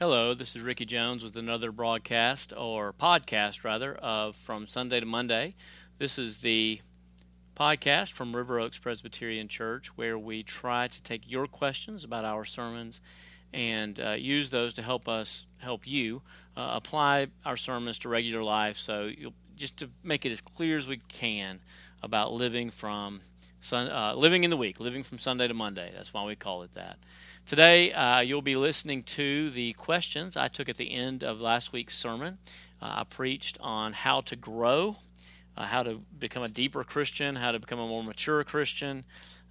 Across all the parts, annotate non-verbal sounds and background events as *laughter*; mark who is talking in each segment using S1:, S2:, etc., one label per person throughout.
S1: Hello, this is Ricky Jones with another broadcast or podcast rather of From Sunday to Monday. This is the podcast from River Oaks Presbyterian Church where we try to take your questions about our sermons and uh, use those to help us help you uh, apply our sermons to regular life. So just to make it as clear as we can about living from sun, uh, living in the week, living from Sunday to Monday. That's why we call it that. Today, uh, you'll be listening to the questions I took at the end of last week's sermon. Uh, I preached on how to grow, uh, how to become a deeper Christian, how to become a more mature Christian,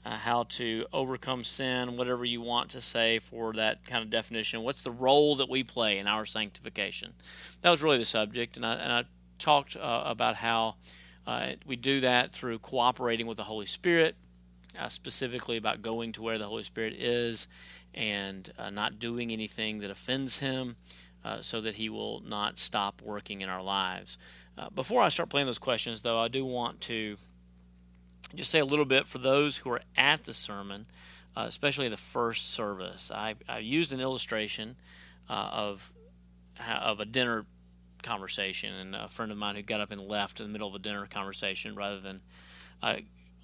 S1: uh, how to overcome sin, whatever you want to say for that kind of definition. What's the role that we play in our sanctification? That was really the subject, and I, and I talked uh, about how uh, we do that through cooperating with the Holy Spirit. specifically about going to where the Holy Spirit is and uh, not doing anything that offends Him uh, so that He will not stop working in our lives. Uh, before I start playing those questions, though, I do want to just say a little bit for those who are at the sermon, uh, especially the first service. I, I used an illustration uh, of of a dinner conversation, and a friend of mine who got up and left in the middle of a dinner conversation rather than uh,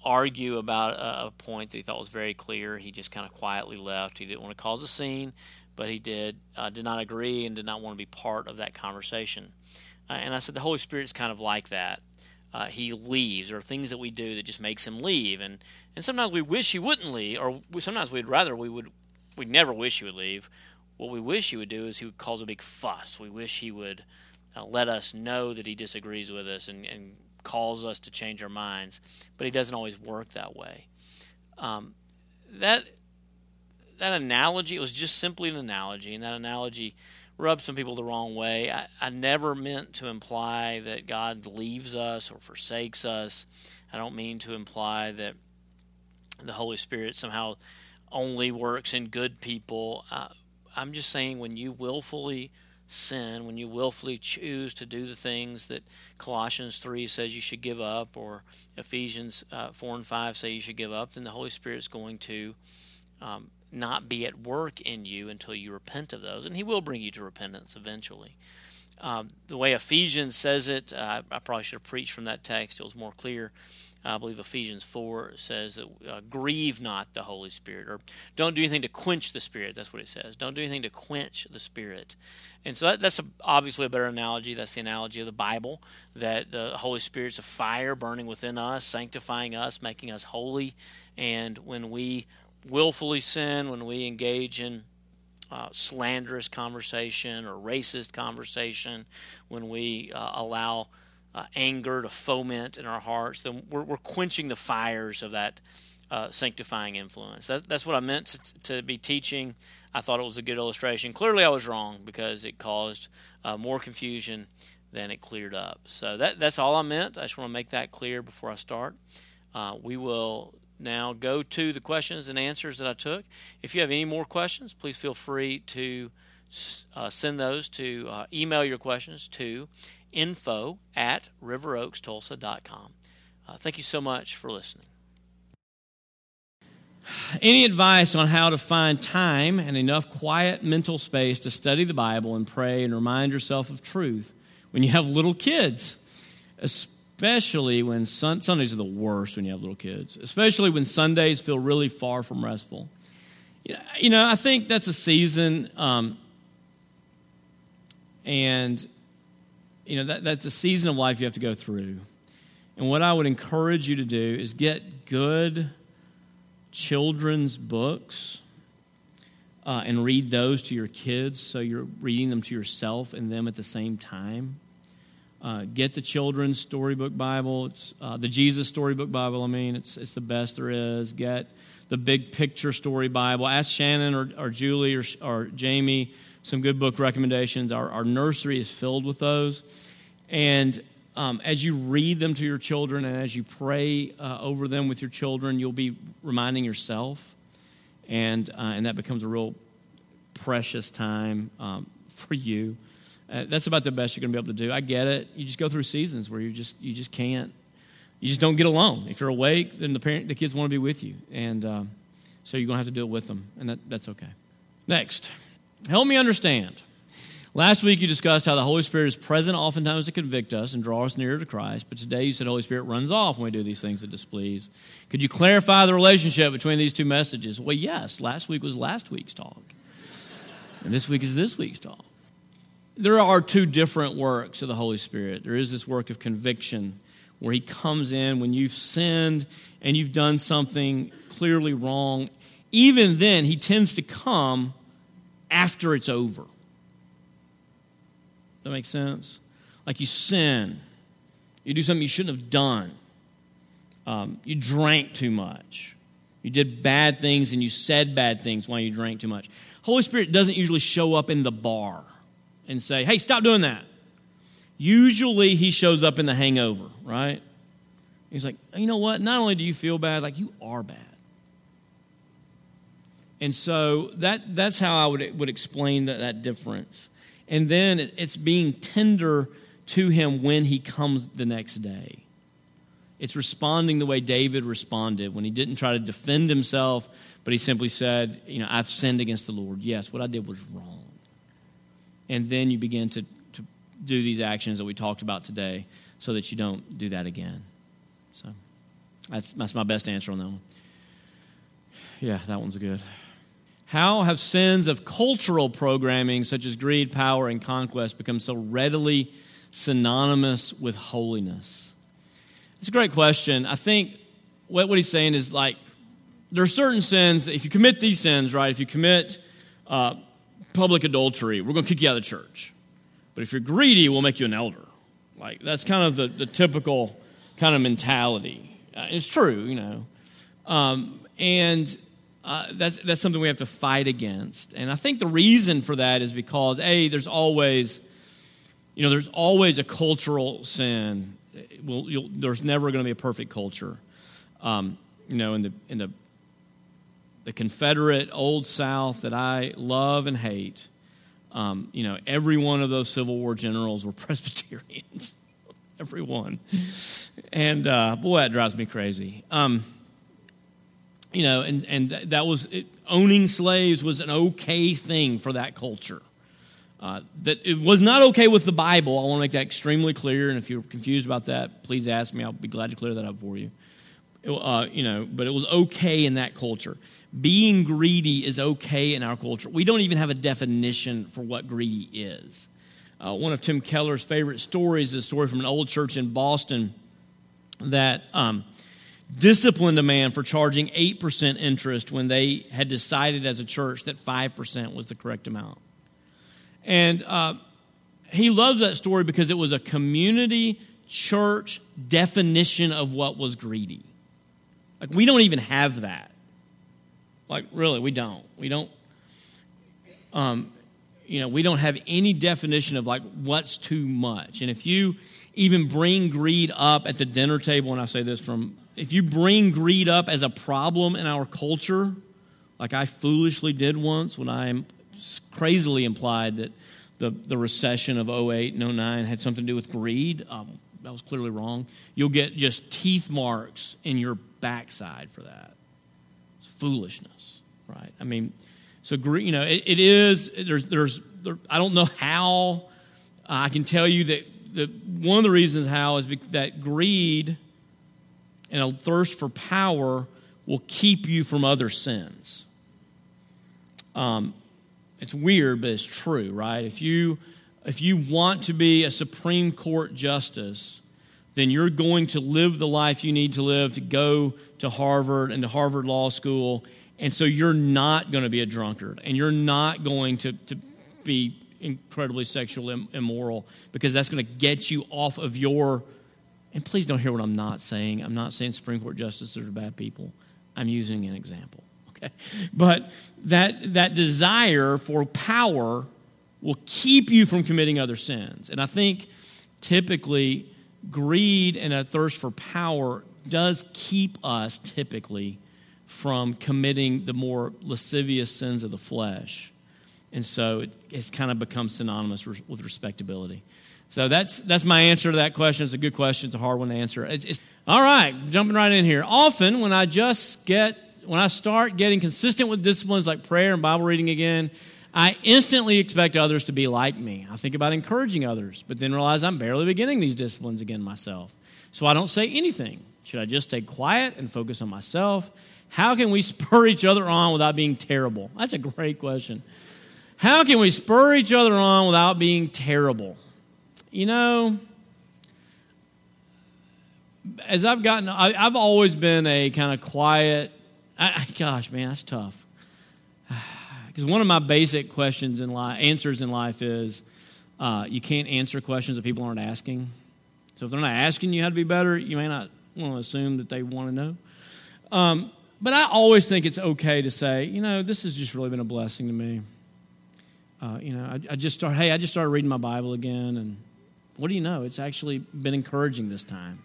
S1: argue about a, point that he thought was very clear. He just kind of quietly left. He didn't want to cause a scene, but he did uh, did not agree and did not want to be part of that conversation. Uh, and I said the Holy Spirit is kind of like that. Uh, he leaves. There are things that we do that just makes him leave, and and sometimes we wish he wouldn't leave, or we, sometimes we'd rather we would we never wish he would leave. What we wish he would do is he would cause a big fuss. We wish he would uh, let us know that he disagrees with us and, and calls us to change our minds, but he doesn't always work that way. Um, that that analogy it was just simply an analogy, and that analogy rubbed some people the wrong way. I, I never meant to imply that God leaves us or forsakes us. I don't mean to imply that the Holy Spirit somehow only works in good people. Uh, I'm just saying when you willfully sin, when you willfully choose to do the things that Colossians 3 says you should give up, or Ephesians uh, 4 and 5 say you should give up, then the Holy Spirit is going to um, not be at work in you until you repent of those. And He will bring you to repentance eventually. Um, the way Ephesians says it, uh, I probably should have preached from that text, it was more clear. I believe Ephesians 4 says that uh, grieve not the Holy Spirit, or don't do anything to quench the Spirit. That's what it says. Don't do anything to quench the Spirit. And so that, that's a, obviously a better analogy. That's the analogy of the Bible, that the Holy Spirit's a fire burning within us, sanctifying us, making us holy. And when we willfully sin, when we engage in uh, slanderous conversation or racist conversation, when we uh, allow uh, anger to foment in our hearts, then we're, we're quenching the fires of that uh, sanctifying influence. That, that's what I meant to, to, be teaching. I thought it was a good illustration. Clearly, I was wrong because it caused uh, more confusion than it cleared up. So that, that's all I meant. I just want to make that clear before I start. Uh, we will now go to the questions and answers that I took. If you have any more questions, please feel free to uh, send those to uh, email your questions to info at riveroakstulsa.com. Uh, thank you so much for listening.
S2: Any advice on how to find time and enough quiet mental space to study the Bible and pray and remind yourself of truth when you have little kids? Especially when sun- Sundays are the worst when you have little kids, especially when Sundays feel really far from restful. You know, I think that's a season, um, and you know, that, that's a season of life you have to go through. And what I would encourage you to do is get good children's books uh, and read those to your kids so you're reading them to yourself and them at the same time. Uh, get the children's storybook Bible. It's uh, the Jesus storybook Bible. I mean, it's it's the best there is. Get the big picture story Bible. Ask Shannon or, or Julie or, or Jamie some good book recommendations. Our, our nursery is filled with those. And um, as you read them to your children and as you pray uh, over them with your children, you'll be reminding yourself. And, uh, and that becomes a real precious time um, for you. Uh, that's about the best you're going to be able to do. I get it. You just go through seasons where you just you just can't. You just don't get alone. If you're awake, then the parent, the kids want to be with you, and um, so you're going to have to do it with them, and that, that's okay. Next. Help me understand Last week you discussed how the Holy Spirit is present oftentimes to convict us and draw us nearer to Christ, but today you said Holy Spirit runs off when we do these things that displease. Could you clarify the relationship between these two messages? Well, yes. Last week was last week's talk, and this week is this week's talk. There are two different works of the Holy Spirit. There is this work of conviction where He comes in when you've sinned and you've done something clearly wrong. Even then, He tends to come after it's over. That makes sense? Like you sin, you do something you shouldn't have done, um, you drank too much, you did bad things and you said bad things while you drank too much. Holy Spirit doesn't usually show up in the bar and say, hey, stop doing that. Usually he shows up in the hangover, right? He's like, you know what? Not only do you feel bad, like you are bad. And so that, that's how I would, would explain that, that difference. And then it's being tender to him when he comes the next day. It's responding the way David responded when he didn't try to defend himself, but he simply said, You know, I've sinned against the Lord. Yes, what I did was wrong. And then you begin to, to do these actions that we talked about today so that you don't do that again. So that's, that's my best answer on that one. Yeah, that one's good. How have sins of cultural programming, such as greed, power, and conquest, become so readily synonymous with holiness? It's a great question. I think what, what he's saying is like, there are certain sins that if you commit these sins, right, if you commit uh, public adultery, we're going to kick you out of the church. But if you're greedy, we'll make you an elder. Like, that's kind of the, the typical kind of mentality. Uh, it's true, you know. Um, and uh, that's, that's something we have to fight against. And I think the reason for that is because, A, there's always, you know, there's always a cultural sin. Well, there's never going to be a perfect culture. Um, you know, in the, in the, the Confederate Old South that I love and hate, um, you know, every one of those Civil War generals were *laughs* Presbyterians. *laughs* every one. And uh, boy, that drives me crazy. Um, you know, and, and that was it, owning slaves was an okay thing for that culture. Uh, that it was not okay with the Bible. I want to make that extremely clear. And if you're confused about that, please ask me. I'll be glad to clear that up for you. Uh, you know, but it was okay in that culture. Being greedy is okay in our culture. We don't even have a definition for what greedy is. Uh, one of Tim Keller's favorite stories is a story from an old church in Boston that um, disciplined a man for charging 8% interest when they had decided as a church that 5% was the correct amount. And uh, he loves that story because it was a community church definition of what was greedy. Like, we don't even have that. Like, really, we don't. We don't. Um, you know, we don't have any definition of like what's too much. And if you even bring greed up at the dinner table, and I say this from if you bring greed up as a problem in our culture, like I foolishly did once when I crazily implied that the, the recession of 08 and 09 had something to do with greed, um, that was clearly wrong. You'll get just teeth marks in your backside for that. Foolishness, right? I mean, so you know, it, it is, there's, there's, there, I don't know how, I can tell you that the, one of the reasons how is that greed and a thirst for power will keep you from other sins. Um, it's weird, but it's true, right? If you if you want to be a Supreme Court justice, then you're going to live the life you need to live to go to Harvard and to Harvard Law School. And so you're not going to be a drunkard and you're not going to, to be incredibly sexually immoral because that's going to get you off of your and please don't hear what I'm not saying. I'm not saying Supreme Court justices are bad people. I'm using an example. Okay. But that that desire for power will keep you from committing other sins. And I think typically greed and a thirst for power does keep us typically from committing the more lascivious sins of the flesh. And so it, it's kind of become synonymous with respectability. So that's that's my answer to that question. It's a good question. It's a hard one to answer. It's, it's, all right, jumping right in here. Often when I just get when I start getting consistent with disciplines like prayer and Bible reading again, I instantly expect others to be like me. I think about encouraging others, but then realize I'm barely beginning these disciplines again myself. So I don't say anything. Should I just stay quiet and focus on myself? How can we *laughs* spur each other on without being terrible? That's a great question. How can we spur each other on without being terrible? You know, as I've gotten, I, have always been a kind of quiet. I, gosh, man, that's tough. Because one of my basic questions in life, answers in life is, uh, you can't answer questions that people aren't asking. So if they're not asking you how to be better, you may not want to assume that they want to know. Um, but I always think it's okay to say, you know, this has just really been a blessing to me. Uh, you know, I, I just started, hey, I just started reading my Bible again, and what do you know? It's actually been encouraging this time.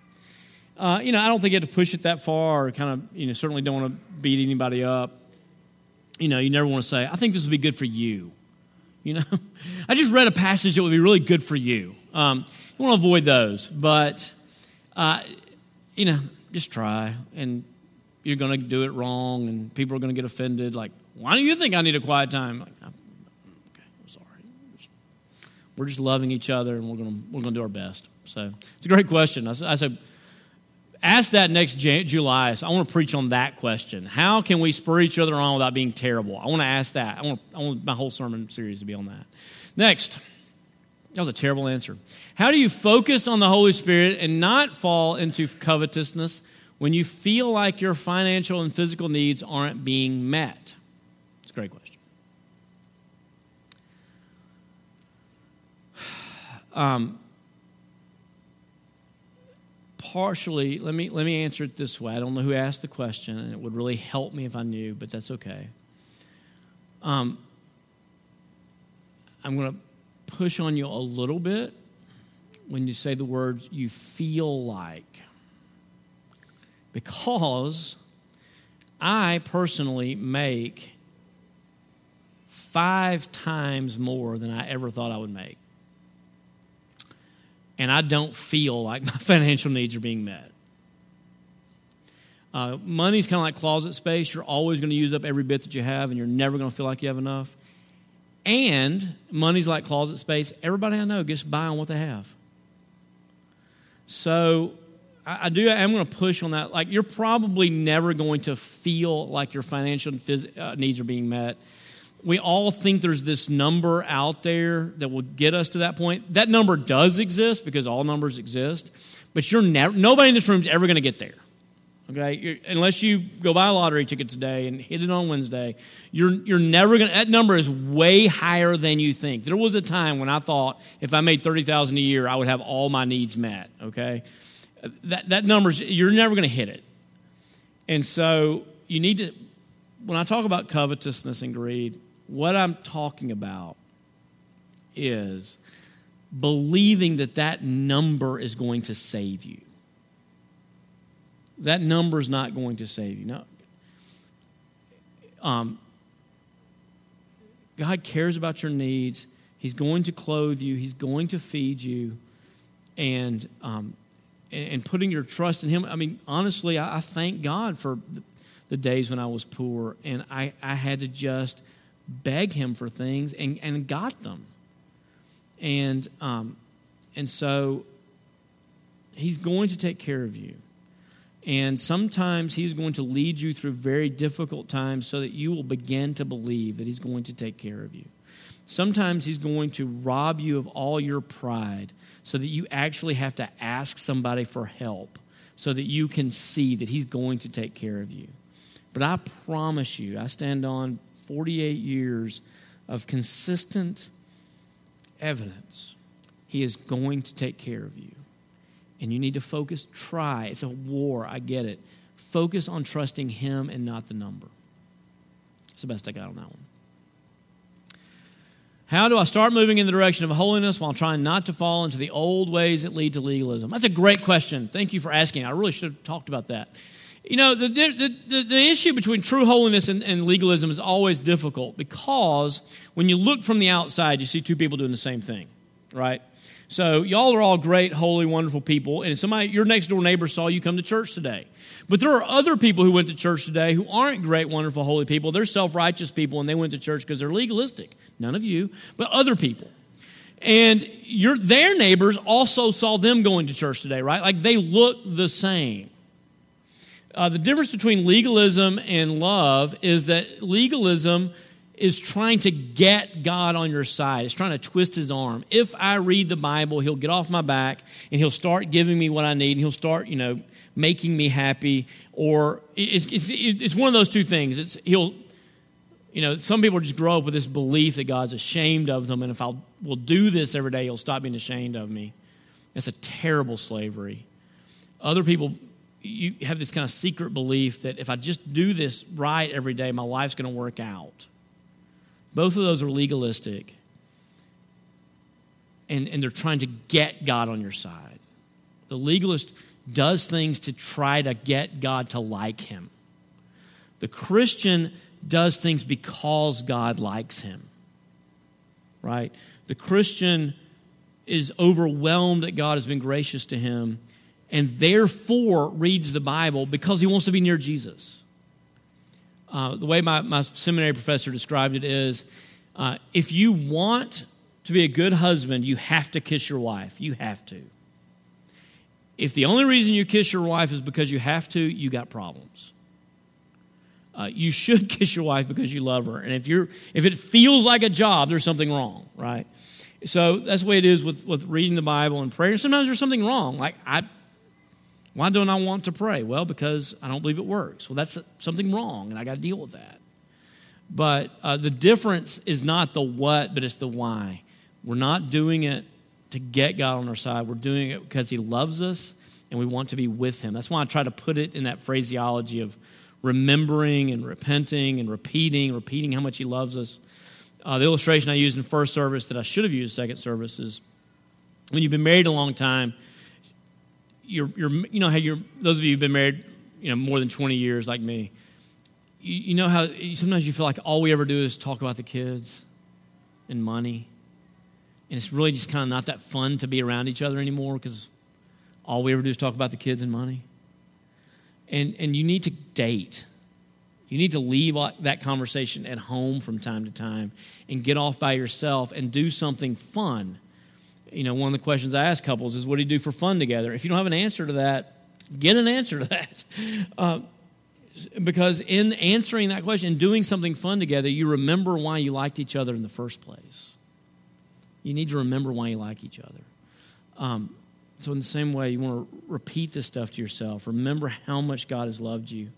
S2: Uh, you know, I don't think you have to push it that far, or kind of, you know, certainly don't want to beat anybody up. You know, you never want to say, I think this would be good for you. You know, *laughs* I just read a passage that would be really good for you. Um, you want to avoid those, but, uh, you know, just try, and you're going to do it wrong, and people are going to get offended. Like, why do you think I need a quiet time? Like, okay, I'm sorry. We're just loving each other, and we're going to we're going to do our best. So it's a great question. I, I said ask that next July. So I want to preach on that question. How can we spur each other on without being terrible? I want to ask that. I want, I want my whole sermon series to be on that. Next, that was a terrible answer. How do you focus on the Holy Spirit and not fall into covetousness when you feel like your financial and physical needs aren't being met? It's a great question. *sighs* Um, partially, let me, let me answer it this way. I don't know who asked the question, and it would really help me if I knew, but that's okay. Um, I'm going to push on you a little bit when you say the words you feel like. Because I personally make five times more than I ever thought I would make and I don't feel like my *laughs* financial needs are being met. Uh, money's kind of like closet space. You're always going to use up every bit that you have, and you're never going to feel like you have enough. And money's like closet space. Everybody I know gets by on what they have. So I, I do. I'm going to push on that. Like you're probably never going to feel like your financial phys- uh, needs are being met we all think there's this number out there that will get us to that point. That number does exist because all numbers exist, but you're never nobody in this room is ever going to get there. Okay, you're, unless you go buy a lottery ticket today and hit it on Wednesday, you're you're never going. to That number is way higher than you think. There was a time when I thought if I made thirty thousand a year, I would have all my needs met. Okay, that that number's you're never going to hit it, and so you need to. When I talk about covetousness and greed, what I'm talking about is believing that that number is going to save you. That number is not going to save you. No. Um, God cares about your needs. He's going to clothe you. He's going to feed you, and um, and putting your trust in Him. I mean, honestly, I, I thank God for the, days when I was poor, and I I had to just beg him for things and, and got them. And, um, and so he's going to take care of you. And sometimes he's going to lead you through very difficult times so that you will begin to believe that he's going to take care of you. Sometimes he's going to rob you of all your pride so that you actually have to ask somebody for help so that you can see that he's going to take care of you. But I promise you, I stand on 48 years of consistent evidence, He is going to take care of you. And you need to focus, try. It's a war, I get it. Focus on trusting Him and not the number. It's the best I got on that one. How do I start moving in the direction of holiness while trying not to fall into the old ways that lead to legalism? That's a great question. Thank you for asking. I really should have talked about that. You know, the, the, the, the issue between true holiness and, and, legalism is always difficult because when you look from the outside, you see two people doing the same thing, right? So y'all are all great, holy, wonderful people. And somebody, your next door neighbor saw you come to church today. But there are other people who went to church today who aren't great, wonderful, holy people. They're self righteous people and they went to church because they're legalistic. None of you, but other people. And your, their neighbors also saw them going to church today, right? Like they look the same. Uh, the difference between legalism and love is that legalism is trying to get God on your side. It's trying to twist his arm. If I read the Bible, he'll get off my back and he'll start giving me what I need and he'll start, you know, making me happy. Or it's, it's, it's one of those two things. It's he'll, you know, some people just grow up with this belief that God's ashamed of them, and if I will do this every day, he'll stop being ashamed of me. That's a terrible slavery. Other people you have this kind of secret belief that if I just do this right every day, my life's going to work out. Both of those are legalistic. And, and they're trying to get God on your side. The legalist does things to try to get God to like him. The Christian does things because God likes him. Right? The Christian is overwhelmed that God has been gracious to him and therefore reads the Bible because he wants to be near Jesus. Uh, the way my, my seminary professor described it is uh, if you want to be a good husband, you have to kiss your wife. You have to. If the only reason you kiss your wife is because you have to, you got problems. Uh, you should *laughs* kiss your wife because you love her. And if you're if it feels like a job, there's something wrong, right? So that's the way it is with, with reading the Bible and prayer. Sometimes there's something wrong. Like I why don't I want to pray? Well, because I don't believe it works. Well, that's something wrong, and I got to deal with that. But uh, the difference is not the what, but it's the why. We're not doing it to get God on our side. We're doing it because He loves us and we want to be with Him. That's why I try to put it in that phraseology of remembering and repenting and repeating, repeating how much He loves us. Uh, the illustration I used in first service that I should have used second service is when you've been married a long time you're, you're, you know how you're, those of you who've been married, you know, more than 20 years like me, you, you know how sometimes you feel like all we ever do is talk about the kids and money. And it's really just kind of not that fun to be around each other anymore because all we ever do is talk about the kids and money. And, and you need to date. You need to leave that conversation at home from time to time and get off by yourself and do something fun you know, one of the questions I ask couples is, what do you do for fun together? If you don't have an answer to that, get an answer to that. *laughs* Uh, because in answering that question, and doing something fun together, you remember why you liked each other in the first place. You need to remember why you like each other. Um, so, in the same way, you want to repeat this stuff to yourself. Remember how much God has loved you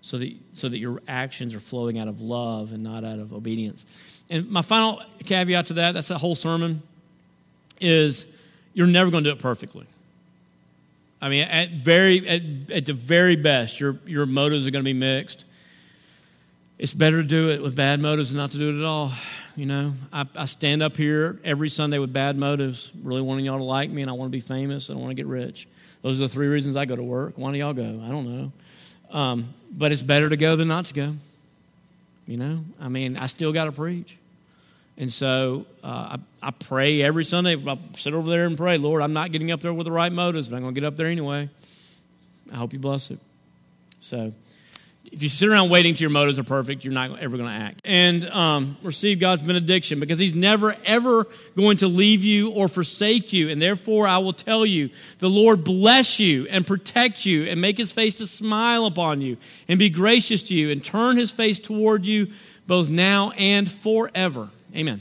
S2: so that, so that your actions are flowing out of love and not out of obedience. And my final caveat to that that's a whole sermon is you're never going to do it perfectly. I mean, at very at, at the very best, your your motives are going to be mixed. It's better to do it with bad motives than not to do it at all. You know, I, I stand up here every Sunday with bad motives, really wanting y'all to like me, and I want to be famous, and I want to get rich. Those are the three reasons I go to work. Why do y'all go? I don't know. Um, but it's better to go than not to go. You know, I mean, I still got to preach. And so uh, I, I, pray every Sunday. I sit over there and pray, Lord, I'm not getting up there with the right motives, but I'm going to get up there anyway. I hope you bless it. So if you sit around waiting till your motives are perfect, you're not ever going to act. And um, receive God's benediction because He's never, ever going to leave you or forsake you. And therefore, I will tell you the Lord bless you and protect you and make His face to smile upon you and be gracious to you and turn His face toward you both now and forever. Amen.